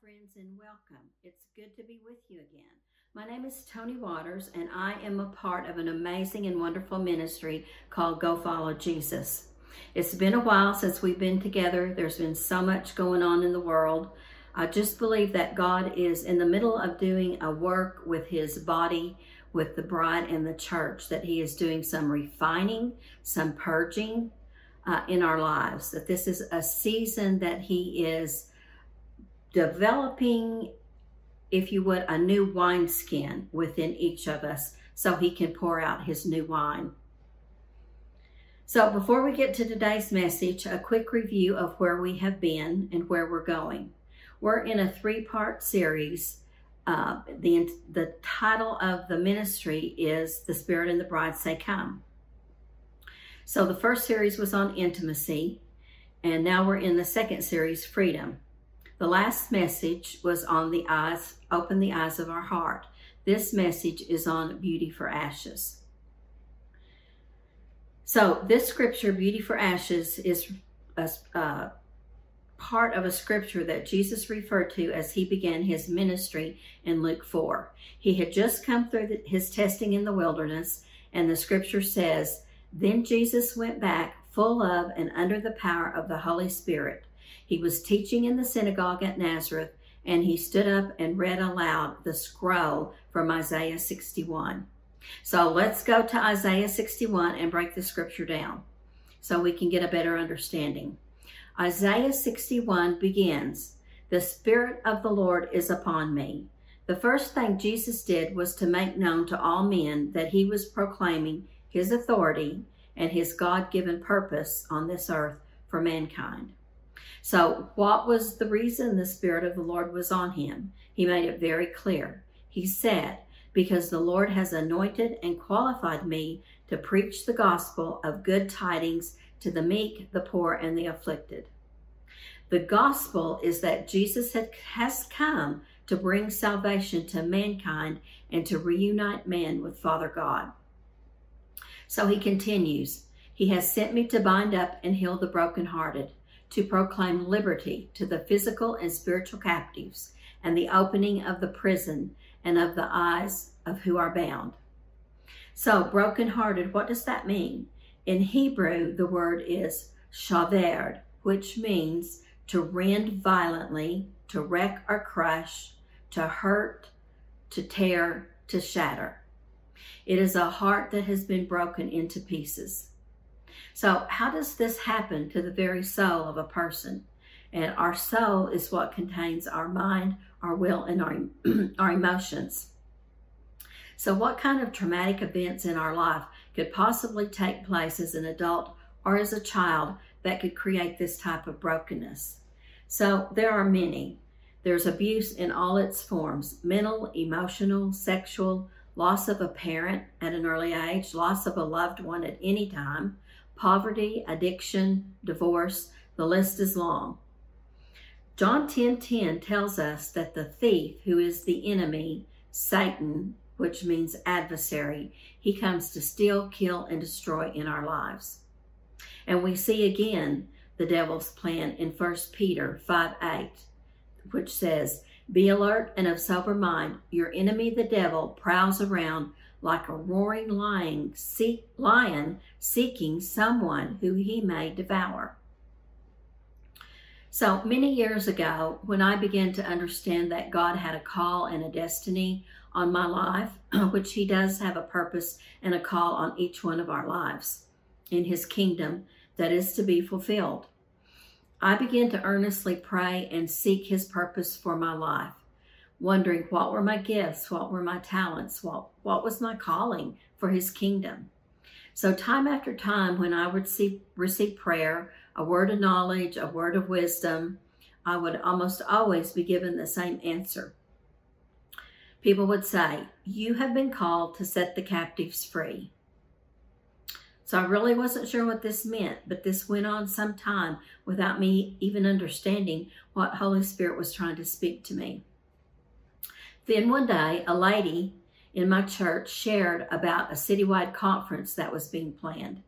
friends, and welcome. It's good to be with you again. My name is Toni Waters, and I am a part of an amazing and wonderful ministry called Go Follow Jesus. It's been a while since we've been together. There's been so much going on in the world. I just believe that God is in the middle of doing a work with his body, with the bride and the church, that he is doing some refining, some purging uh, in our lives. That this is a season that he is developing, if you would, a new wineskin within each of us so he can pour out his new wine. So, before we get to today's message, a quick review of where we have been and where we're going. We're in a three part series. Uh, the, the title of the ministry is The Spirit and the Bride Say Come. So, the first series was on intimacy, and now we're in the second series, Freedom. The last message was on the eyes, open the eyes of our heart. This message is on beauty for ashes. So, this scripture, beauty for ashes, is a uh, part of a scripture that Jesus referred to as he began his ministry in Luke 4. He had just come through the, his testing in the wilderness, and the scripture says, Then Jesus went back full of and under the power of the Holy Spirit he was teaching in the synagogue at Nazareth, and he stood up and read aloud the scroll from Isaiah 61. So let's go to Isaiah 61 and break the scripture down so we can get a better understanding. Isaiah 61 begins The Spirit of the Lord is upon me. The first thing Jesus did was to make known to all men that he was proclaiming his authority and his God given purpose on this earth for mankind. So, what was the reason the Spirit of the Lord was on him? He made it very clear. He said, Because the Lord has anointed and qualified me to preach the gospel of good tidings to the meek, the poor, and the afflicted. The gospel is that Jesus has come to bring salvation to mankind and to reunite man with Father God. So he continues, He has sent me to bind up and heal the brokenhearted to proclaim liberty to the physical and spiritual captives and the opening of the prison and of the eyes of who are bound. So, brokenhearted, what does that mean? In Hebrew, the word is shavar, which means to rend violently, to wreck or crush, to hurt, to tear, to shatter. It is a heart that has been broken into pieces. So, how does this happen to the very soul of a person? And our soul is what contains our mind, our will, and our, our emotions. So, what kind of traumatic events in our life could possibly take place as an adult or as a child that could create this type of brokenness? So, there are many. There's abuse in all its forms mental, emotional, sexual, loss of a parent at an early age, loss of a loved one at any time, poverty, addiction, divorce, the list is long. John 10:10 10, 10 tells us that the thief, who is the enemy, Satan, which means adversary, he comes to steal, kill, and destroy in our lives. And we see again the devil's plan in 1 Peter 5 8, which says, Be alert and of sober mind. Your enemy, the devil, prowls around like a roaring lion, seek, lion seeking someone who he may devour. So many years ago, when I began to understand that God had a call and a destiny on my life, which He does have a purpose and a call on each one of our lives in His kingdom that is to be fulfilled, I began to earnestly pray and seek His purpose for my life wondering what were my gifts, what were my talents, what, what was my calling for his kingdom. So, time after time, when I would see, receive prayer, a word of knowledge, a word of wisdom, I would almost always be given the same answer. People would say, You have been called to set the captives free. So I really wasn't sure what this meant, but this went on some time without me even understanding what Holy Spirit was trying to speak to me. Then one day, a lady in my church shared about a citywide conference that was being planned.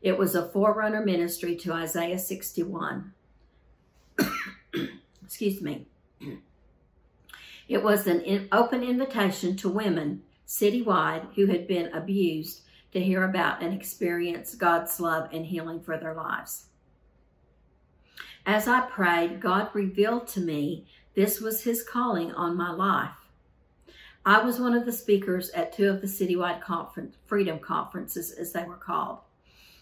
It was a forerunner ministry to Isaiah 61. Excuse me. It was an open invitation to women citywide who had been abused to hear about and experience God's love and healing for their lives. As I prayed, God revealed to me this was His calling on my life. I was one of the speakers at two of the citywide conference, freedom conferences, as they were called.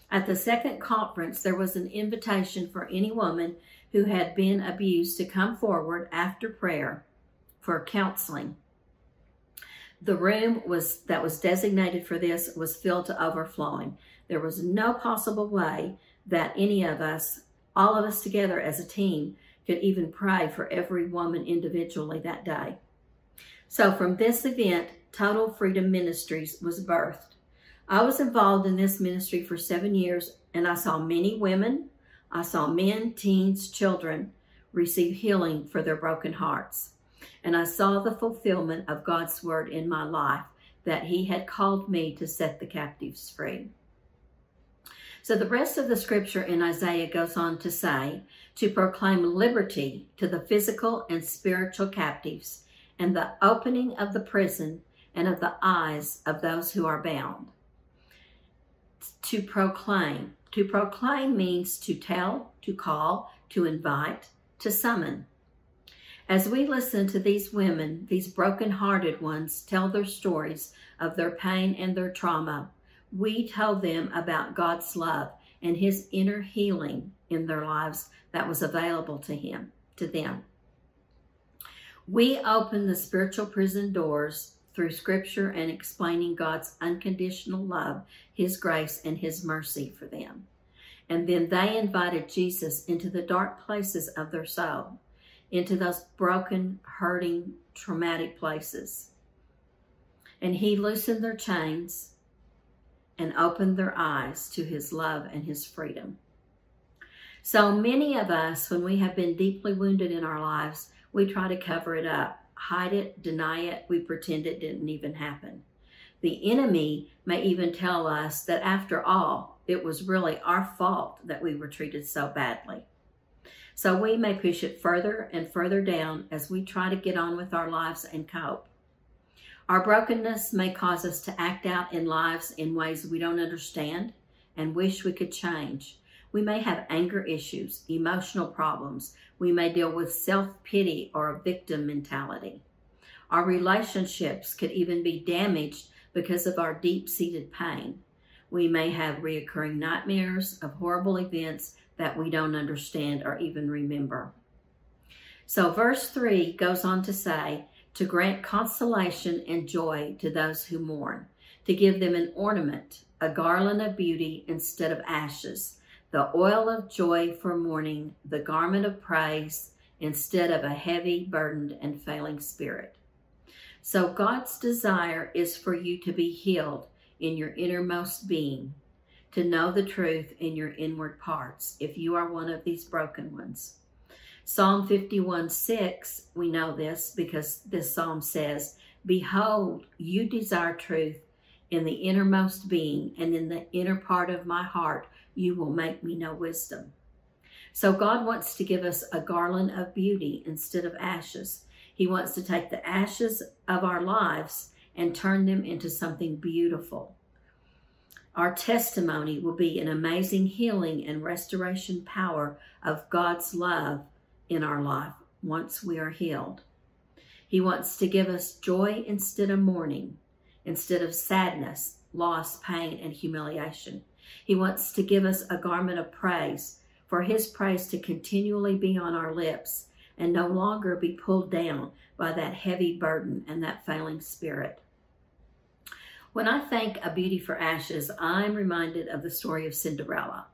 At the second conference, there was an invitation for any woman who had been abused to come forward after prayer for counseling. The room was that was designated for this was filled to overflowing. There was no possible way that any of us, all of us together as a team, could even pray for every woman individually that day. So from this event, Total Freedom Ministries was birthed. I was involved in this ministry for seven years and I saw many women, I saw men, teens, children receive healing for their broken hearts and I saw the fulfillment of God's word in my life that He had called me to set the captives free. So the rest of the scripture in Isaiah goes on to say, to proclaim liberty to the physical and spiritual captives, and the opening of the prison and of the eyes of those who are bound. To proclaim. To proclaim means to tell, to call, to invite, to summon. As we listen to these women, these broken-hearted ones, tell their stories of their pain and their trauma, we tell them about God's love and his inner healing in their lives that was available to him, to them. We open the spiritual prison doors through scripture and explaining God's unconditional love, his grace, and his mercy for them. And then they invited Jesus into the dark places of their soul into those broken, hurting, traumatic places. And he loosened their chains and opened their eyes to his love and his freedom. So many of us, when we have been deeply wounded in our lives, we try to cover it up, hide it, deny it, we pretend it didn't even happen. The enemy may even tell us that after all, it was really our fault that we were treated so badly. So we may push it further and further down as we try to get on with our lives and cope. Our brokenness may cause us to act out in lives in ways we don't understand and wish we could change. We may have anger issues, emotional problems. We may deal with self-pity or a victim mentality. Our relationships could even be damaged because of our deep-seated pain. We may have reoccurring nightmares of horrible events that we don't understand or even remember. So verse 3 goes on to say, to grant consolation and joy to those who mourn, to give them an ornament, a garland of beauty instead of ashes, the oil of joy for mourning, the garment of praise instead of a heavy, burdened, and failing spirit. So God's desire is for you to be healed in your innermost being, to know the truth in your inward parts if you are one of these broken ones. Psalm 51 6, we know this because this psalm says, Behold, you desire truth in the innermost being, and in the inner part of my heart, you will make me know wisdom. So God wants to give us a garland of beauty instead of ashes. He wants to take the ashes of our lives and turn them into something beautiful. Our testimony will be an amazing healing and restoration power of God's love in our life once we are healed. He wants to give us joy instead of mourning, instead of sadness, loss, pain, and humiliation. He wants to give us a garment of praise, for his praise to continually be on our lips and no longer be pulled down by that heavy burden and that failing spirit. When I think of Beauty for Ashes, I'm reminded of the story of Cinderella.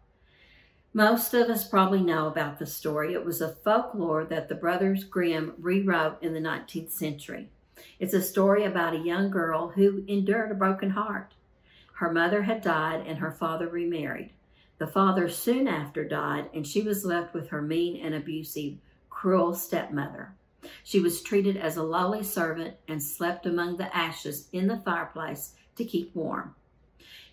Most of us probably know about the story. It was a folklore that the Brothers Grimm rewrote in the 19th century. It's a story about a young girl who endured a broken heart. Her mother had died and her father remarried. The father soon after died and she was left with her mean and abusive, cruel stepmother. She was treated as a lowly servant and slept among the ashes in the fireplace to keep warm.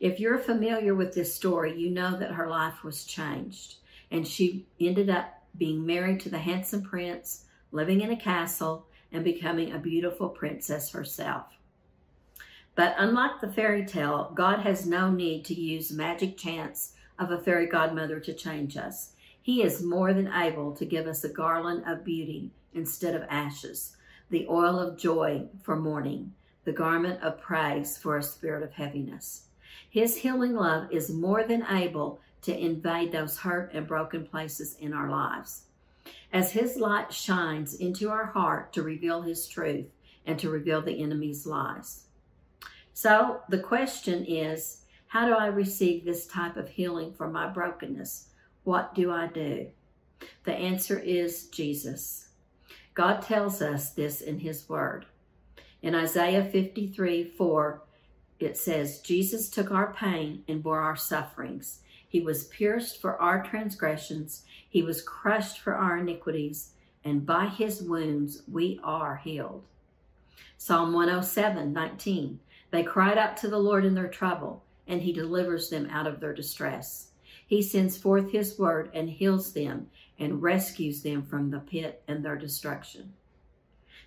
If you're familiar with this story, you know that her life was changed and she ended up being married to the handsome prince, living in a castle, and becoming a beautiful princess herself. But unlike the fairy tale, God has no need to use magic chants of a fairy godmother to change us. He is more than able to give us a garland of beauty instead of ashes, the oil of joy for mourning, the garment of praise for a spirit of heaviness. His healing love is more than able to invade those hurt and broken places in our lives. As His light shines into our heart to reveal His truth and to reveal the enemy's lies. So the question is how do I receive this type of healing for my brokenness? What do I do? The answer is Jesus. God tells us this in His Word. In Isaiah 53 4, it says, Jesus took our pain and bore our sufferings. He was pierced for our transgressions, He was crushed for our iniquities, and by His wounds we are healed. Psalm 107 19. They cried out to the Lord in their trouble, and he delivers them out of their distress. He sends forth his word and heals them and rescues them from the pit and their destruction.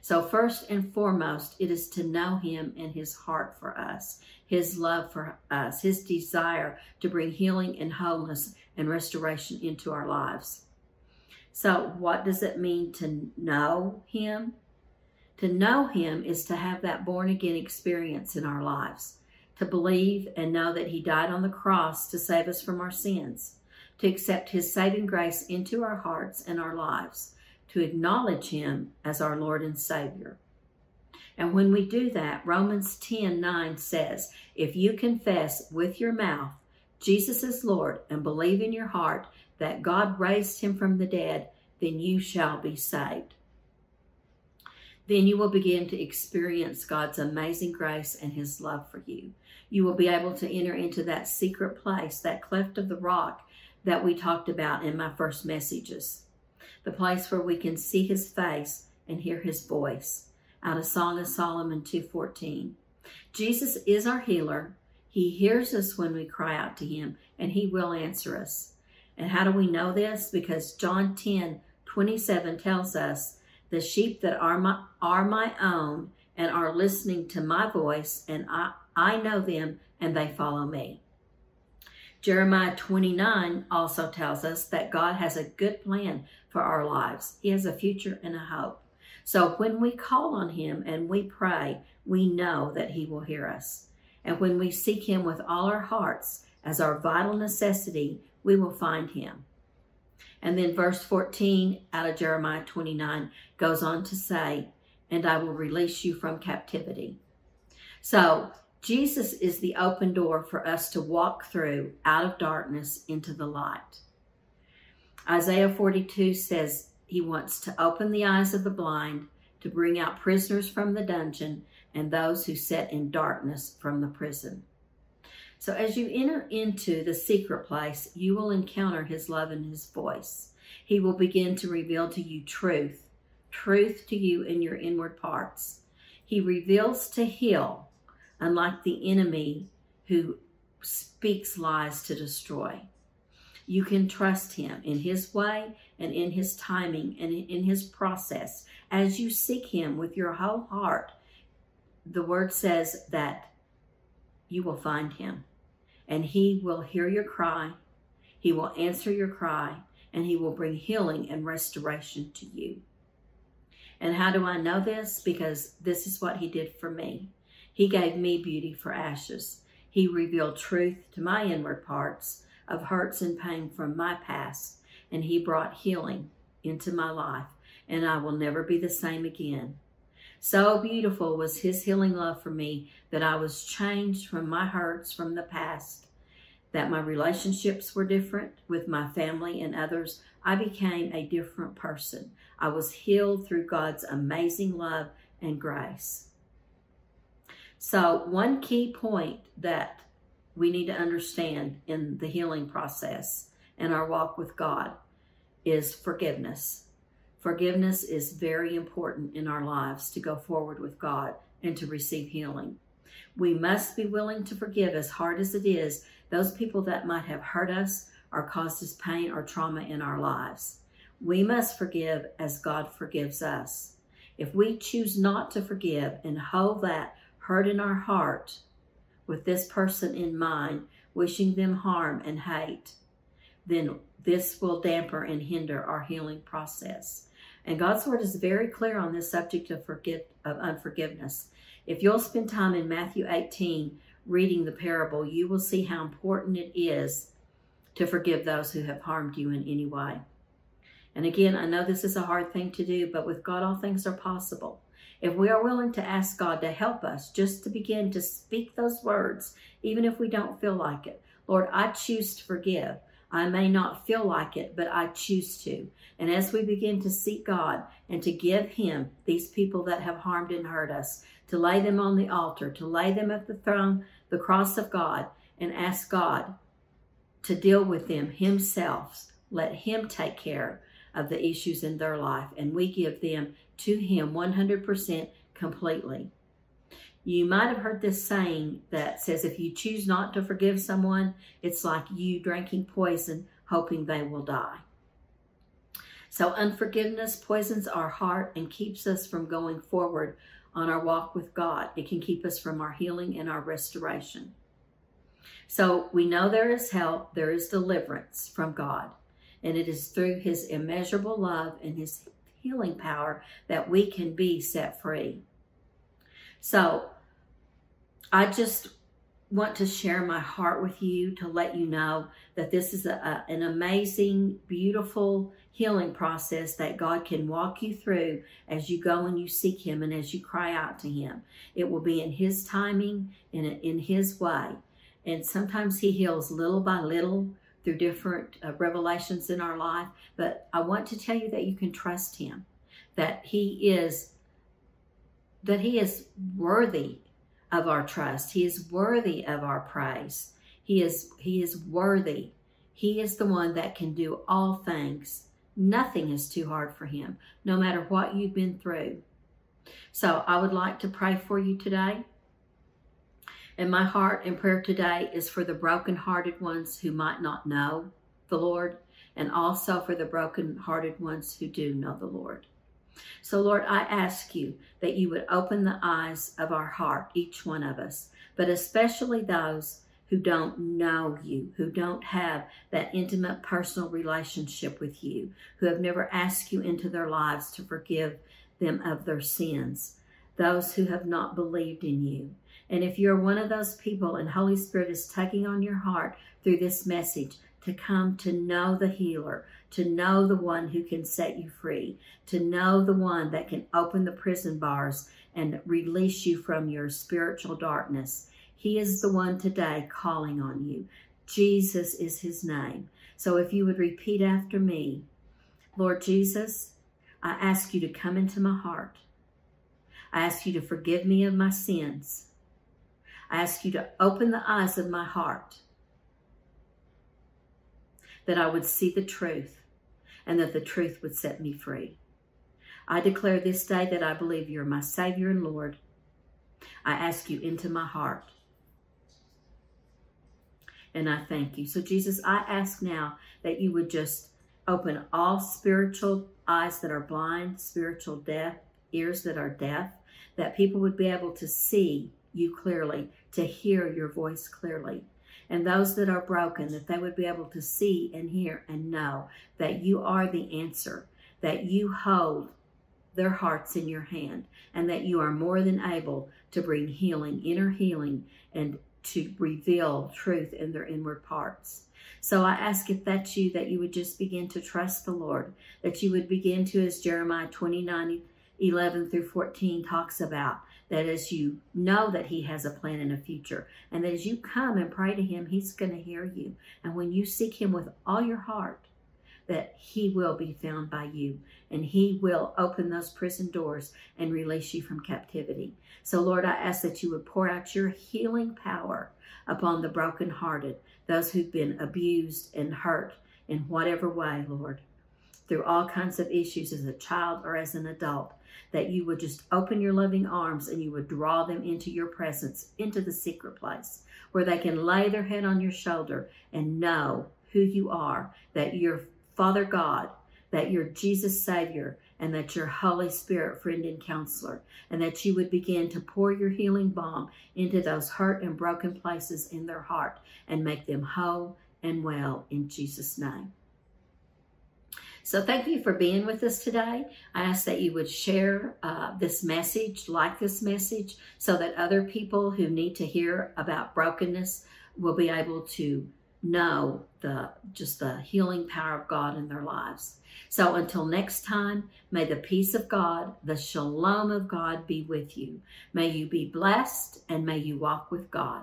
So, first and foremost, it is to know him and his heart for us, his love for us, his desire to bring healing and wholeness and restoration into our lives. So, what does it mean to know him? To know Him is to have that born again experience in our lives, to believe and know that He died on the cross to save us from our sins, to accept His saving grace into our hearts and our lives, to acknowledge Him as our Lord and Savior. And when we do that, Romans 10 9 says, If you confess with your mouth Jesus is Lord and believe in your heart that God raised him from the dead, then you shall be saved then you will begin to experience God's amazing grace and His love for you. You will be able to enter into that secret place, that cleft of the rock that we talked about in my first messages. The place where we can see His face and hear His voice. Out of Song of Solomon 2.14. Jesus is our healer. He hears us when we cry out to Him, and He will answer us. And how do we know this? Because John 10 27 tells us the sheep that are my, are my own and are listening to my voice, and I, I know them and they follow me. Jeremiah 29 also tells us that God has a good plan for our lives. He has a future and a hope. So when we call on Him and we pray, we know that He will hear us. And when we seek Him with all our hearts as our vital necessity, we will find Him. And then verse 14 out of Jeremiah 29 goes on to say, And I will release you from captivity. So Jesus is the open door for us to walk through out of darkness into the light. Isaiah 42 says he wants to open the eyes of the blind, to bring out prisoners from the dungeon, and those who sit in darkness from the prison. So as you enter into the secret place, you will encounter his love and his voice. He will begin to reveal to you truth, truth to you in your inward parts. He reveals to heal, unlike the enemy who speaks lies to destroy. You can trust him in his way and in his timing and in his process. As you seek him with your whole heart, the word says that you will find him. And he will hear your cry, he will answer your cry, and he will bring healing and restoration to you. And how do I know this? Because this is what he did for me. He gave me beauty for ashes. He revealed truth to my inward parts of hurts and pain from my past, and he brought healing into my life, and I will never be the same again. So beautiful was his healing love for me that I was changed from my hurts from the past, that my relationships were different with my family and others. I became a different person. I was healed through God's amazing love and grace. So, one key point that we need to understand in the healing process and our walk with God is forgiveness. Forgiveness is very important in our lives to go forward with God and to receive healing. We must be willing to forgive, as hard as it is, those people that might have hurt us or caused us pain or trauma in our lives. We must forgive as God forgives us. If we choose not to forgive and hold that hurt in our heart with this person in mind, wishing them harm and hate, then this will damper and hinder our healing process. And God's word is very clear on this subject of forgive of unforgiveness. If you'll spend time in Matthew 18 reading the parable, you will see how important it is to forgive those who have harmed you in any way. And again, I know this is a hard thing to do, but with God, all things are possible. If we are willing to ask God to help us just to begin to speak those words, even if we don't feel like it, Lord, I choose to forgive. I may not feel like it, but I choose to. And as we begin to seek God and to give Him these people that have harmed and hurt us, to lay them on the altar, to lay them at the throne, the cross of God, and ask God to deal with them Himself, let Him take care of the issues in their life, and we give them to Him 100% completely. You might have heard this saying that says if you choose not to forgive someone, it's like you drinking poison, hoping they will die. So, unforgiveness poisons our heart and keeps us from going forward on our walk with God. It can keep us from our healing and our restoration. So, we know there is help, there is deliverance from God, and it is through His immeasurable love and His healing power that we can be set free. So, I just want to share my heart with you to let you know that this is a, a, an amazing, beautiful healing process that God can walk you through as you go and you seek Him and as you cry out to Him. It will be in His timing and in His way. And sometimes He heals little by little through different uh, revelations in our life. But I want to tell you that you can trust Him, that He is. That he is worthy of our trust. He is worthy of our praise. He is, he is worthy. He is the one that can do all things. Nothing is too hard for him, no matter what you've been through. So I would like to pray for you today. And my heart and prayer today is for the broken-hearted ones who might not know the Lord, and also for the broken-hearted ones who do know the Lord. So, Lord, I ask you that you would open the eyes of our heart, each one of us, but especially those who don't know you, who don't have that intimate personal relationship with you, who have never asked you into their lives to forgive them of their sins, those who have not believed in you. And if you're one of those people and Holy Spirit is tugging on your heart through this message to come to know the healer, to know the one who can set you free, to know the one that can open the prison bars and release you from your spiritual darkness. He is the one today calling on you. Jesus is his name. So if you would repeat after me, Lord Jesus, I ask you to come into my heart. I ask you to forgive me of my sins. I ask you to open the eyes of my heart that I would see the truth and that the truth would set me free. I declare this day that I believe you're my Savior and Lord. I ask you into my heart. And I thank you. So, Jesus, I ask now that you would just open all spiritual eyes that are blind, spiritual deaf, ears that are deaf, that people would be able to see you clearly, to hear your voice clearly and those that are broken, that they would be able to see and hear and know that you are the answer, that you hold their hearts in your hand, and that you are more than able to bring healing, inner healing, and to reveal truth in their inward parts. So I ask if that's you, that you would just begin to trust the Lord, that you would begin to, as Jeremiah 29 11 through 14 talks about, that as you know that he has a plan and a future, and that as you come and pray to him, he's going to hear you. And when you seek him with all your heart, that he will be found by you and he will open those prison doors and release you from captivity. So, Lord, I ask that you would pour out your healing power upon the brokenhearted, those who've been abused and hurt in whatever way, Lord, through all kinds of issues as a child or as an adult that you would just open your loving arms and you would draw them into your presence, into the secret place where they can lay their head on your shoulder and know who you are, that you're Father God, that you're Jesus Savior, and that your Holy Spirit, friend and counselor, and that you would begin to pour your healing balm into those hurt and broken places in their heart and make them whole and well in Jesus' name. So, thank you for being with us today. I ask that you would share uh, this message, like this message, so that other people who need to hear about brokenness will be able to know the just the healing power of God in their lives. So until next time, may the peace of God, the shalom of God be with you. May you be blessed and may you walk with God.